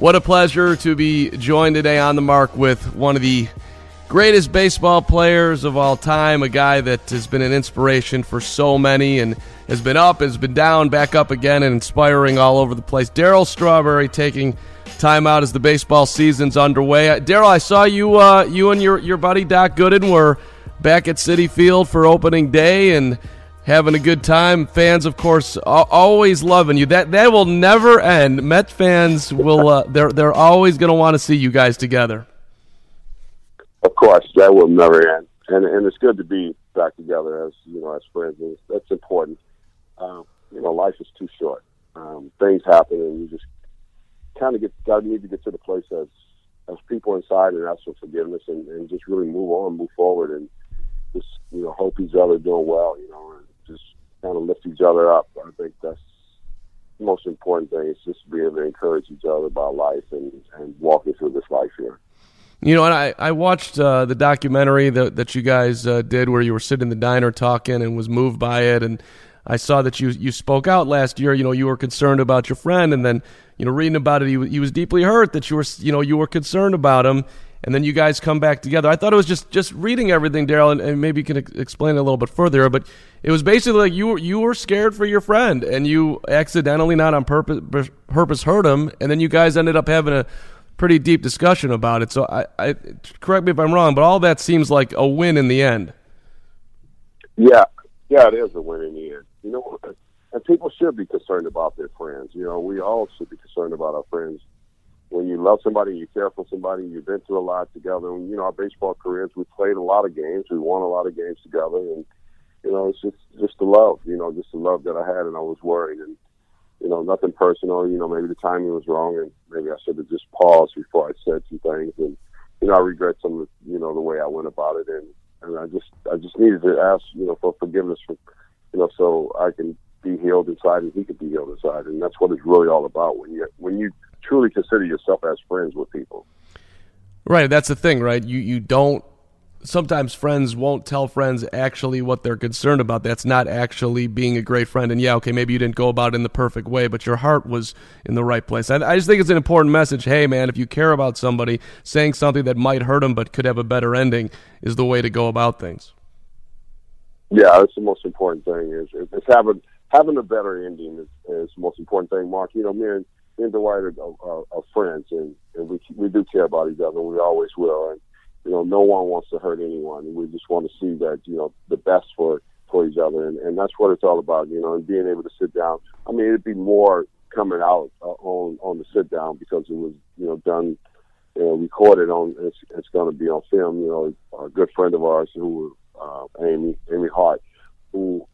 What a pleasure to be joined today on the mark with one of the greatest baseball players of all time, a guy that has been an inspiration for so many and has been up, has been down, back up again, and inspiring all over the place. Darryl Strawberry taking time out as the baseball season's underway. Darryl, I saw you, uh, you and your your buddy Doc Gooden were back at Citi Field for opening day and having a good time. Fans, of course, always loving you. That that will never end. Met fans will uh, they're they're always going to want to see you guys together. Of course, that will never end, and and it's good to be back together as you know as friends. That's important. Um, you know, life is too short. Um, things happen, and you just kind of get got need to get to the place as as people inside and ask for forgiveness and, and just really move on, move forward, and just you know hope each other doing well. You know, and just kind of lift each other up. I think that's the most important thing is just being be able to encourage each other about life and, and walking through this life here. You know, and I, I watched uh, the documentary that, that you guys uh, did where you were sitting in the diner talking and was moved by it. And I saw that you, you spoke out last year. You know, you were concerned about your friend. And then, you know, reading about it, he, he was deeply hurt that you were, you know, you were concerned about him and then you guys come back together. I thought it was just just reading everything, Darryl, and, and, maybe you can ex- explain it a little bit further. But it was basically like you were you were scared for your friend, and you accidentally, not on purpose, purpose hurt him, and then you guys ended up having a pretty deep discussion about it. So I, I correct me if I'm wrong, but all that seems like a win in the end. Yeah, yeah, it is a win in the end. You know, and people should be concerned about their friends. You know, we all should be concerned about our friends when you love somebody, you care for somebody, you've been through a lot together. And, you know, our baseball careers, we played a lot of games, we won a lot of games together, and you know, it's just just the love, you know, just the love that I had, and I was worried, and you know, nothing personal. You know, maybe the timing was wrong, and maybe I should have just paused before I said some things, and you know, I regret some of the, you know the way I went about it, and and I just I just needed to ask, you know, for forgiveness for, you know, so I can be healed inside and he could be healed inside, and that's what it's really all about. When you when you truly consider yourself as friends with people. Right, that's the thing, right? You you don't sometimes friends won't tell friends actually what they're concerned about. That's not actually being a great friend. And yeah, okay, maybe you didn't go about it in the perfect way, but your heart was in the right place. I, I just think it's an important message. Hey, man, if you care about somebody, saying something that might hurt them but could have a better ending is the way to go about things. Yeah, that's the most important thing. Is it's having having a better ending is, is the most important thing, Mark. You know, me and and Dwight are, are, are friends, and, and we we do care about each other. We always will, and you know, no one wants to hurt anyone. We just want to see that you know the best for for each other, and, and that's what it's all about. You know, and being able to sit down. I mean, it'd be more coming out uh, on on the sit down because it was you know done, you know, recorded on. It's it's going to be on film. You know, a good friend of ours who uh, Amy Amy Hart, who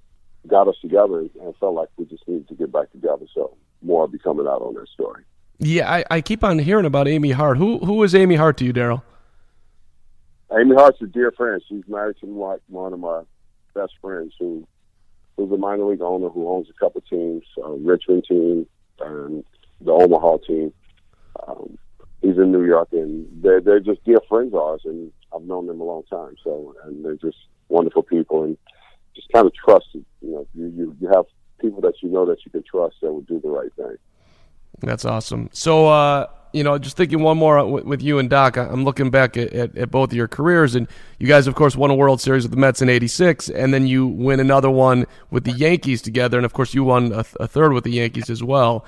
got us together and felt like we just needed to get back together. So more will be coming out on that story. Yeah, I, I keep on hearing about Amy Hart. Who who is Amy Hart to you, Darryl? Amy Hart's a dear friend. She's married to like one of my best friends who who's a minor league owner who owns a couple teams, uh, Richmond team and the Omaha team. Um, he's in New York, and they're they're just dear friends of ours, and I've known them a long time. So, and they're just wonderful people, and just kind of trust. You know, you you, you have people that you know that you can trust that will do the right thing. That's awesome. So, uh, you know, just thinking one more with, you and Doc, I'm looking back at, at, at, both of your careers, and you guys, of course, won a World Series with the Mets in '86, and then you win another one with the Yankees together, and of course, you won a, a third with the Yankees as well.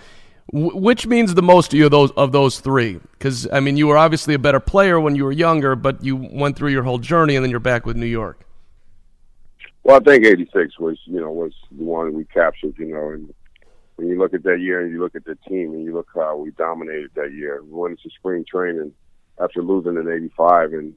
W- which means the most to you of those of those three? Because I mean, you were obviously a better player when you were younger, but you went through your whole journey, and then you're back with New York. Well, I think '86 was, you know, was the one we captured, you know, and when you look at that year and you look at the team and you look how we dominated that year, we went into spring training after losing in '85, and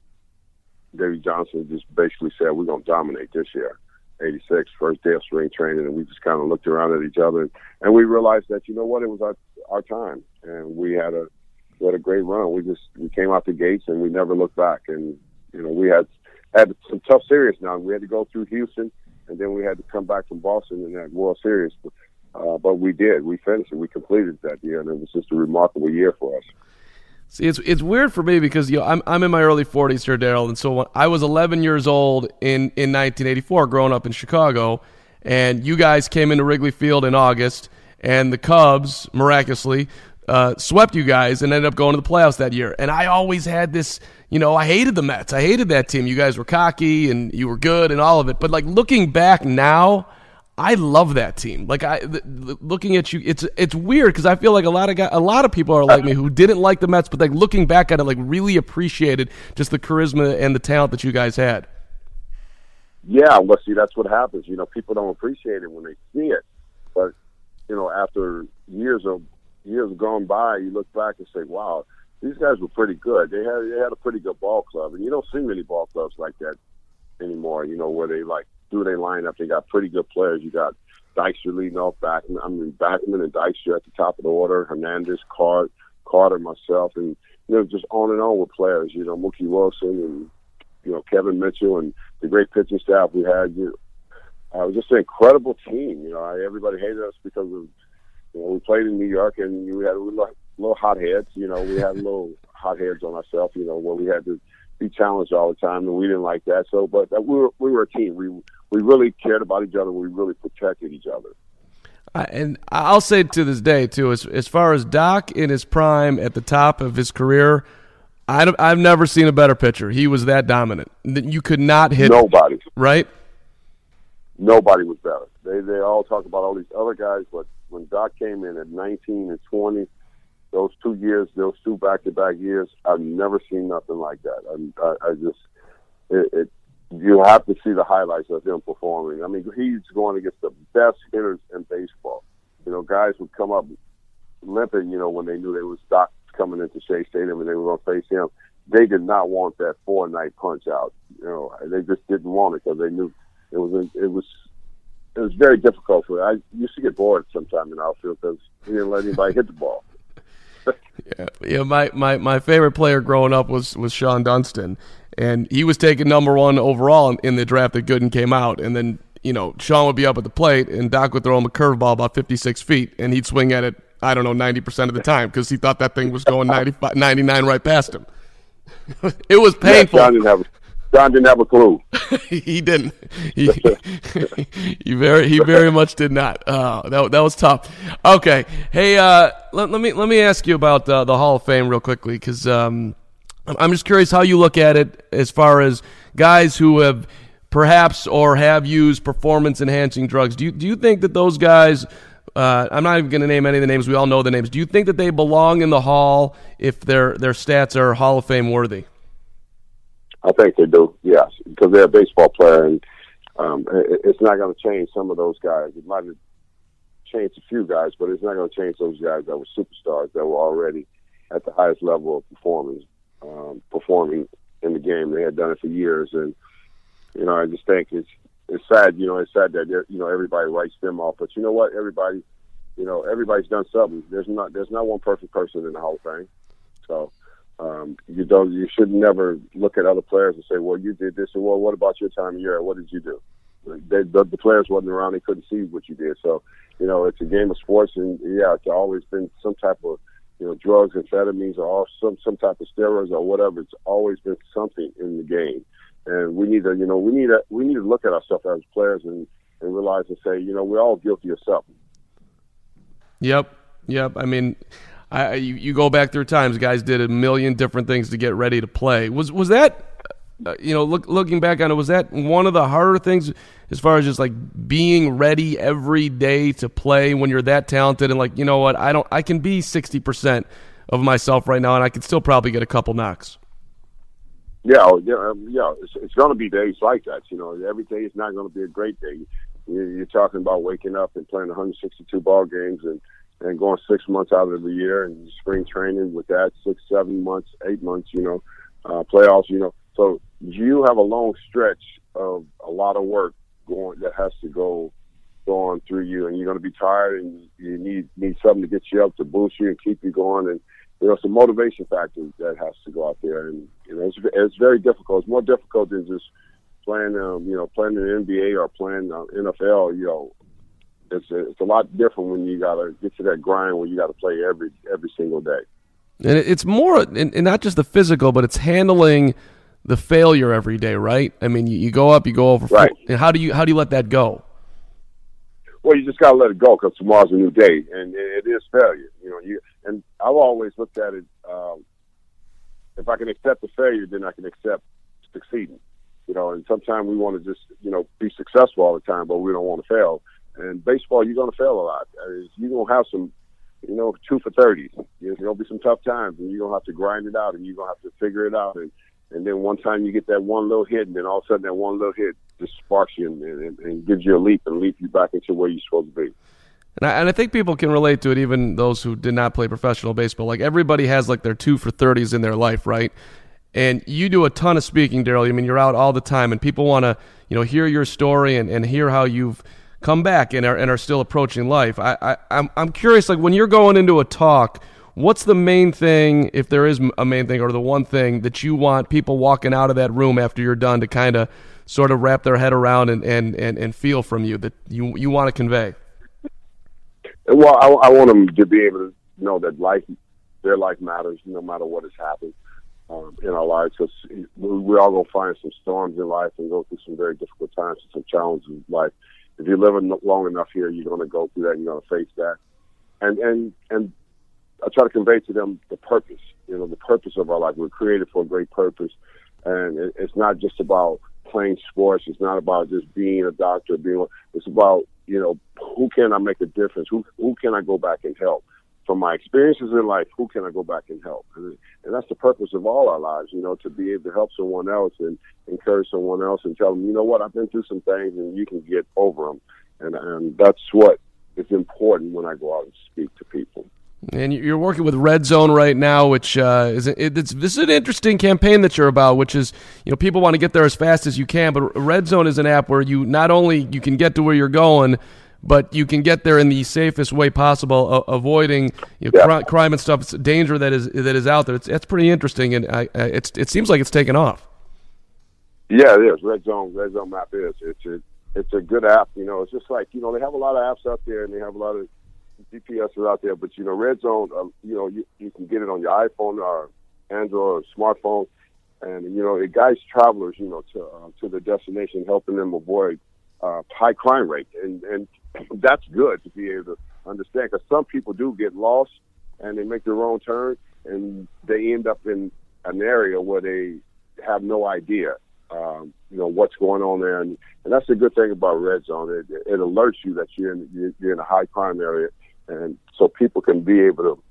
Davey Johnson just basically said, "We're to dominate this year." 86, first day of spring training, and we just kind of looked around at each other, and, and we realized that you know what, it was our our time, and we had a we had a great run. We just we came out the gates and we never looked back, and you know we had had some tough series now. We had to go through Houston, and then we had to come back from Boston in that World Series. Uh, but we did. We finished it. We completed that year, and it was just a remarkable year for us. See, it's it's weird for me because you know I'm I'm in my early 40s here, Darryl, and so I was 11 years old in in 1984, growing up in Chicago, and you guys came into Wrigley Field in August, and the Cubs miraculously uh, swept you guys and ended up going to the playoffs that year. And I always had this, you know, I hated the Mets. I hated that team. You guys were cocky and you were good and all of it. But like looking back now, I love that team. Like I, th- looking at you, it's it's weird because I feel like a lot of guys, a lot of people are like me who didn't like the Mets, but like looking back at it, like really appreciated just the charisma and the talent that you guys had. Yeah, well, see, that's what happens. You know, people don't appreciate it when they see it, but you know, after years of years gone by, you look back and say, "Wow, these guys were pretty good. They had they had a pretty good ball club, and you don't see many ball clubs like that anymore. You know, where they like through their lineup, they got pretty good players. You got Dykstra leading off Backman. I mean, Backman and Dykstra at the top of the order. Hernandez, Card, Carter, myself, and you know, just on and on with players. You know, Mookie Wilson and you know Kevin Mitchell and the great pitching staff we had. You know, uh, it was just an incredible team. You know, everybody hated us because of you know, we played in New York and we had a little, little hot heads. You know, we had little hot heads on ourselves. You know, where we had to be challenged all the time, and we didn't like that. So, but we were we were a team. We we really cared about each other. We really protected each other. Uh, and I'll say to this day too, as as far as Doc in his prime at the top of his career, I, I've never seen a better pitcher. He was that dominant. You could not hit nobody. Right? Nobody was better. They they all talk about all these other guys, but when Doc came in at 19 and 20, those two years, those two back-to-back years, I've never seen nothing like that. I, I, I just, it, it, you have to see the highlights of him performing. I mean, he's going against the best hitters in baseball. You know, guys would come up limping, you know, when they knew they was Doc coming into Shea Stadium and they were going to face him. They did not want that four-night punch out. You know, they just didn't want it because they knew it was it was it was very difficult for. I used to get bored sometime in outfield because he didn't let anybody hit the ball. Yeah, yeah. My, my my favorite player growing up was was Shawon Dunston, and he was taken number one overall in, the draft that Gooden came out, and then you know Shawon would be up at the plate, and Doc would throw him a curveball about 56 feet, and he'd swing at it. I don't know, 90% of the time because he thought that thing was going 95, 99 right past him. it was painful. Yeah, John didn't have a clue. he didn't. He, he very he very much did not. Uh, that that was tough. Okay, hey, uh, let, let, me let me ask you about uh, the Hall of Fame real quickly because um, I'm just curious how you look at it as far as guys who have perhaps or have used performance enhancing drugs. Do you do you think that those guys? Uh, I'm not even going to name any of the names. We all know the names. Do you think that they belong in the Hall if their their stats are Hall of Fame worthy? I think they do, yes, because they're a baseball player, and um, it, it's not going to change some of those guys. It might have changed a few guys, but it's not going to change those guys that were superstars that were already at the highest level of performance, um, performing in the game. They had done it for years, and you know, I just think it's it's sad. You know, it's sad that you know everybody writes them off, but you know what? Everybody, you know, everybody's done something. There's not there's not one perfect person in the Hall of Fame, so um, you don't. You should never look at other players and say, "Well, you did this," or "Well, what about your time of year? What did you do?" They, the, the players wasn't around; they couldn't see what you did. So, you know, it's a game of sports, and yeah, it's always been some type of you know drugs, amphetamines, or some some type of steroids or whatever. It's always been something in the game, and we need to you know we need to we need to look at ourselves as players and and realize and say, you know, we're all guilty of something. Yep, yep. I mean, I, you, you go back through times, guys did a million different things to get ready to play. Was was that, uh, you know, look, looking back on it, was that one of the harder things as far as just like being ready every day to play when you're that talented and like, you know what, I don't, I can be sixty percent of myself right now, and I can still probably get a couple knocks. Yeah, oh, yeah, um, yeah. It's, it's going to be days like that. You know, every day is not going to be a great day. You're talking about waking up and playing 162 ball games and and going six months out of the year and spring training with that six, seven months, eight months. You know, uh, playoffs. You know, so you have a long stretch of a lot of work going that has to go go on through you, and you're going to be tired, and you need need something to get you up to boost you and keep you going, and you know, some motivation factor that has to go out there, and you know, it's, it's very difficult. It's more difficult than just playing, um, you know, playing in the NBA or playing uh, NFL. You know, it's a, it's a lot different when you got to get to that grind where you got to play every every single day. And it's more, and not just the physical, but it's handling the failure every day, right? I mean, you, go up, you go over, right. and how do you how do you let that go? Well, you just got to let it go because tomorrow's a new day, and it is failure. You know, you and I've always looked at it. Um, if I can accept the failure, then I can accept succeeding. You know, and sometimes we want to just you know be successful all the time, but we don't want to fail. And baseball, you're going to fail a lot. You're going to have some, you know, two for thirty. There's going to be some tough times, and you're going to have to grind it out, and you're going to have to figure it out. And and then one time you get that one little hit, and then all of a sudden that one little hit just sparks you and, and, and gives you a leap and leap you back into where you're supposed to be. And I, and I think people can relate to it, even those who did not play professional baseball. Like everybody has like their two for thirties in their life, right? And you do a ton of speaking, darryl I mean, you're out all the time, and people want to, you know, hear your story and, and hear how you've come back and are and are still approaching life. I, I I'm I'm curious, like when you're going into a talk, what's the main thing, if there is a main thing, or the one thing that you want people walking out of that room after you're done to kind of sort of wrap their head around and, and, and, and feel from you that you you want to convey? Well, I, I want them to be able to know that life, their life matters, no matter what has happened um, in our lives. Because we're all gonna find some storms in life and go through some very difficult times and some challenges in life. If you're living long enough here, you're gonna go through that. and You're gonna face that, and and and I try to convey to them the purpose. You know, the purpose of our life. We're created for a great purpose, and it, it's not just about playing sports. It's not about just being a doctor. Being. It's about you know who can I make a difference? Who who can I go back and help? From my experiences in life, who can I go back and help? And, and that's the purpose of all our lives, you know, to be able to help someone else and encourage someone else and tell them, you know what, I've been through some things and you can get over them. And, and that's what is important when I go out and speak to people. And you're working with Red Zone right now, which uh, is it's, this is an interesting campaign that you're about. Which is, you know, people want to get there as fast as you can, but Red Zone is an app where you not only you can get to where you're going, but you can get there in the safest way possible, uh, avoiding you know, yeah. cr- crime and stuff, it's danger that is that is out there. It's it's pretty interesting, and I, I, it's it seems like it's taken off. Yeah, it is. Red Zone, Red Zone Map is. It's a it's a good app. You know, it's just like you know they have a lot of apps out there, and they have a lot of GPS out there, but you know, Red Zone, uh, you know, you, you can get it on your iPhone or Android or smartphone, and you know, it guides travelers, you know, to uh, to the destination, helping them avoid uh, high crime rate, and and that's good to be able to understand because some people do get lost and they make the wrong turn and they end up in an area where they have no idea, um, you know, what's going on there, and, and that's the good thing about Red Zone. It, it alerts you that you're in you're in a high crime area and so people can be able to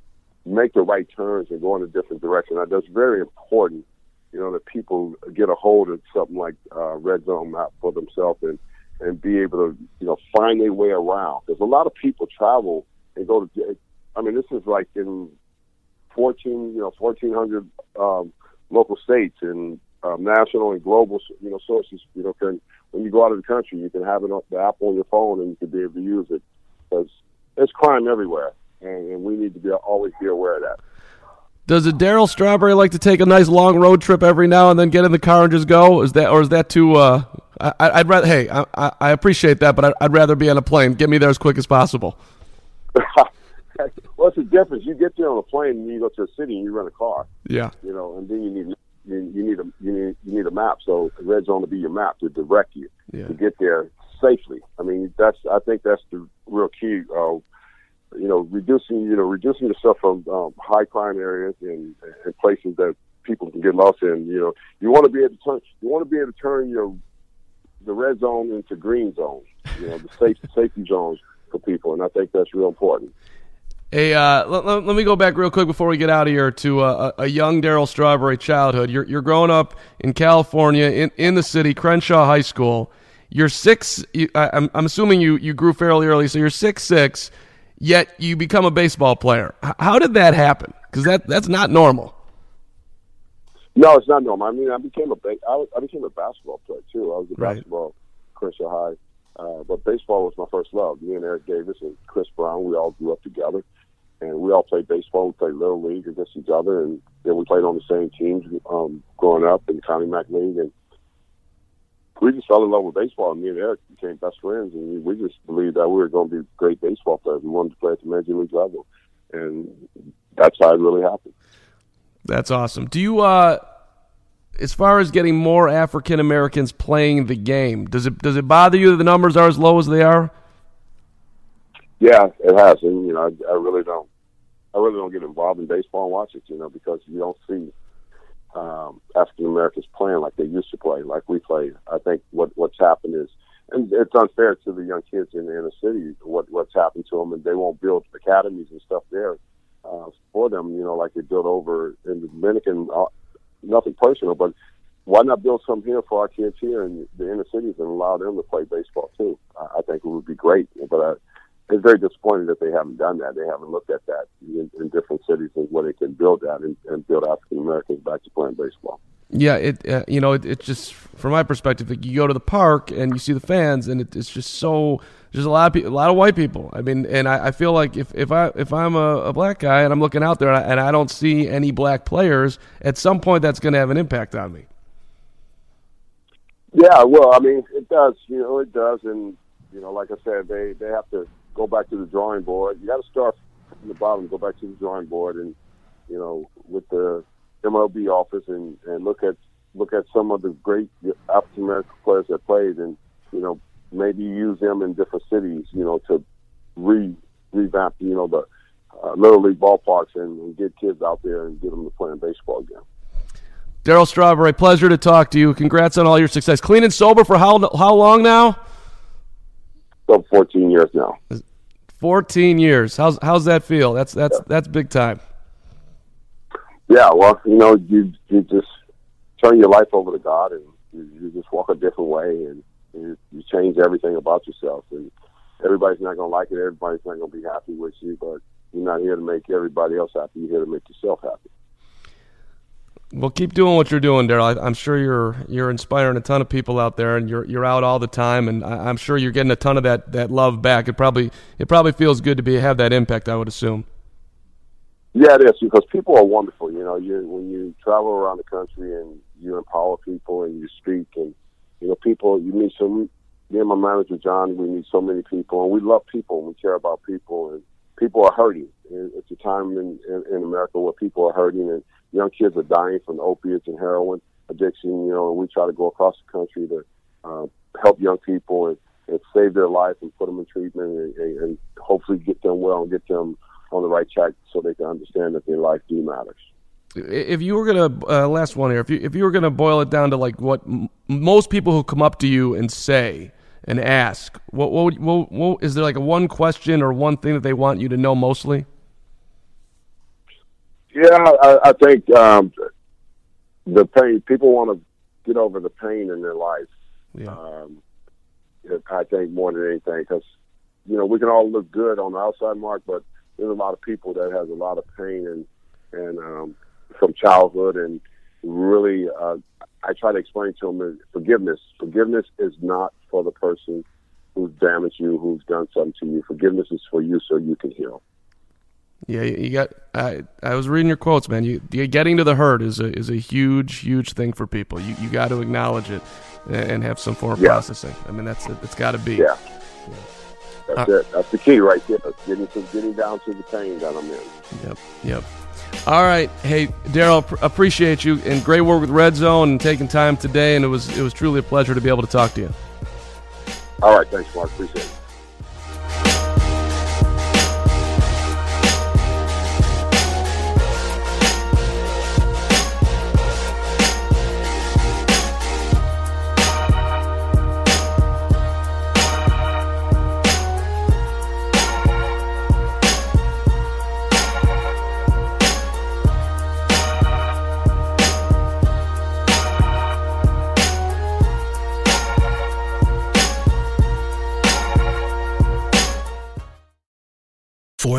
make the right turns and go in a different direction. Now, that's very important, you know, that people get a hold of something like uh, Red Zone Map for themselves and and be able to, you know, find their way around. Because a lot of people travel and go to. I mean, this is like in fourteen, you know, fourteen hundred um, local states and um, national and global, you know, sources. You know, can when you go out of the country, you can have on the app on your phone and you can be able to use it because there's crime everywhere, and, and we need to be always be aware of that. Does a Darryl Strawberry like to take a nice long road trip every now and then get in the car and just go? Is that or is that too? Uh, I, would rather. Hey, I, I, appreciate that, but I'd, I'd, rather be on a plane. Get me there as quick as possible. What's the difference? You get there on a plane and you go to a city and you rent a car. Yeah. You know, and then you need you, you need a you need you need a map. So Red Zone to be your map to direct you yeah. to get there safely. I mean, that's I think that's the real key. Uh, you know, reducing you know reducing yourself from um, high crime areas and, and places that people can get lost in. You know, you want to be able to turn you want to be able to turn your the red zone into green zone. You know, the safe safety zones for people, and I think that's real important. Hey, uh, let, let, me go back real quick before we get out of here to uh, a, a young Darryl Strawberry childhood. You're, you're growing up in California, in, in the city, Crenshaw High School. You're six. You, I, I'm, I'm assuming you, you grew fairly early, so you're six six. Yet you become a baseball player. How did that happen? Because that that's not normal. No, it's not normal. I mean, I became a I, I became a basketball player too. I was a right. basketball Crenshaw High, uh, but baseball was my first love. Me and Eric Davis and Chris Brown, we all grew up together, and we all played baseball. We played little league against each other, and then we played on the same teams um, growing up in the Connie Mack League, and we just fell in love with baseball. And me and Eric became best friends, and we just believed that we were going to be great baseball players. We wanted to play at the major league level, and that's how it really happened. That's awesome. Do you, uh, as far as getting more African Americans playing the game, does it does it bother you that the numbers are as low as they are? Yeah, it has, and you know, I, I really don't, I really don't get involved in baseball and watch it, you know, because you don't see um, African Americans playing like they used to play, like we play. I think what what's happened is, and it's unfair to the young kids in the inner city what what's happened to them, and they won't build academies and stuff there uh, for them. You know, like they built over in the Dominican. Uh, nothing personal, but why not build some here for our kids here in the inner cities and allow them to play baseball too? I, I think it would be great, but. I, it's very disappointing that they haven't done that. They haven't looked at that in, in different cities and where they can build that and, and build African Americans back to playing baseball. Yeah, it uh, you know it, it just from my perspective, like you go to the park and you see the fans, and it, it's just so there's a lot of people, a lot of white people. I mean, and I, I feel like if, if I if I'm a, a black guy and I'm looking out there and I, and I don't see any black players, at some point that's going to have an impact on me. Yeah, well, I mean, it does. You know, it does, and you know, like I said, they they have to go back to the drawing board. You got to start from the bottom, go back to the drawing board, and you know, with the MLB office, and and look at look at some of the great African American players that played, and you know, maybe use them in different cities, you know, to re revamp, you know, the uh, little league ballparks and, and get kids out there and get them to playing baseball again. Darryl Strawberry, pleasure to talk to you. Congrats on all your success. Clean and sober for how how long now? So 14 years now. 14 years. How's how's that feel? That's that's yeah. that's big time. Yeah, well, you know, you you just turn your life over to God, and you, you just walk a different way, and you, you change everything about yourself. And everybody's not going to like it. Everybody's not going to be happy with you, but you're not here to make everybody else happy. You're here to make yourself happy. Well, keep doing what you're doing, Darryl. I'm sure you're you're inspiring a ton of people out there, and you're you're out all the time, and I'm sure you're getting a ton of that, that love back. It probably it probably feels good to be have that impact. I would assume. Yeah, it is because people are wonderful. You know, you when you travel around the country and you empower people and you speak, and you know, people you meet some. Me and my manager John, we meet so many people, and we love people. and We care about people, and people are hurting. It's a time in, in, in America where people are hurting, and young kids are dying from opiates and heroin addiction. You know, and we try to go across the country to uh, help young people and, and save their life and put them in treatment and, and, and hopefully get them well and get them on the right track so they can understand that their life do matters. If you were gonna uh, last one here, if you if you were gonna boil it down to like what m- most people who come up to you and say and ask, what, what, what, what is there like a one question or one thing that they want you to know mostly? Yeah, I, I think um, the pain. People want to get over the pain in their life. Yeah. Um, I think more than anything, because you know we can all look good on the outside, Mark, but there's a lot of people that has a lot of pain and and um, from childhood, and really, uh, I try to explain to them forgiveness. Forgiveness is not for the person who's damaged you, who's done something to you. Forgiveness is for you, so you can heal. Yeah, you got. I I was reading your quotes, man. You, getting to the hurt is a is a huge huge thing for people. You you got to acknowledge it and have some form of yeah. processing. I mean, that's it. It's got to be. Yeah. yeah. That's uh, it. That's the key right there. Getting to getting down to the pain that I'm in. Yep. Yep. All right, hey Darryl, appreciate you and great work with Red Zone and taking time today. And it was it was truly a pleasure to be able to talk to you. All right, thanks, Mark. Appreciate it.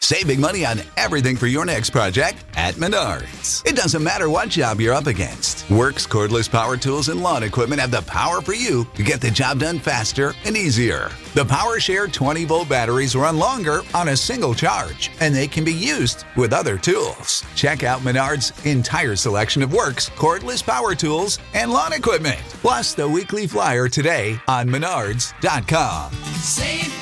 Saving money on everything for your next project at Menards. It doesn't matter what job you're up against. WORX cordless power tools and lawn equipment have the power for you to get the job done faster and easier. The PowerShare 20 volt batteries run longer on a single charge, and they can be used with other tools. Check out Menards' entire selection of WORX cordless power tools and lawn equipment, plus the weekly flyer today on Menards.com. Save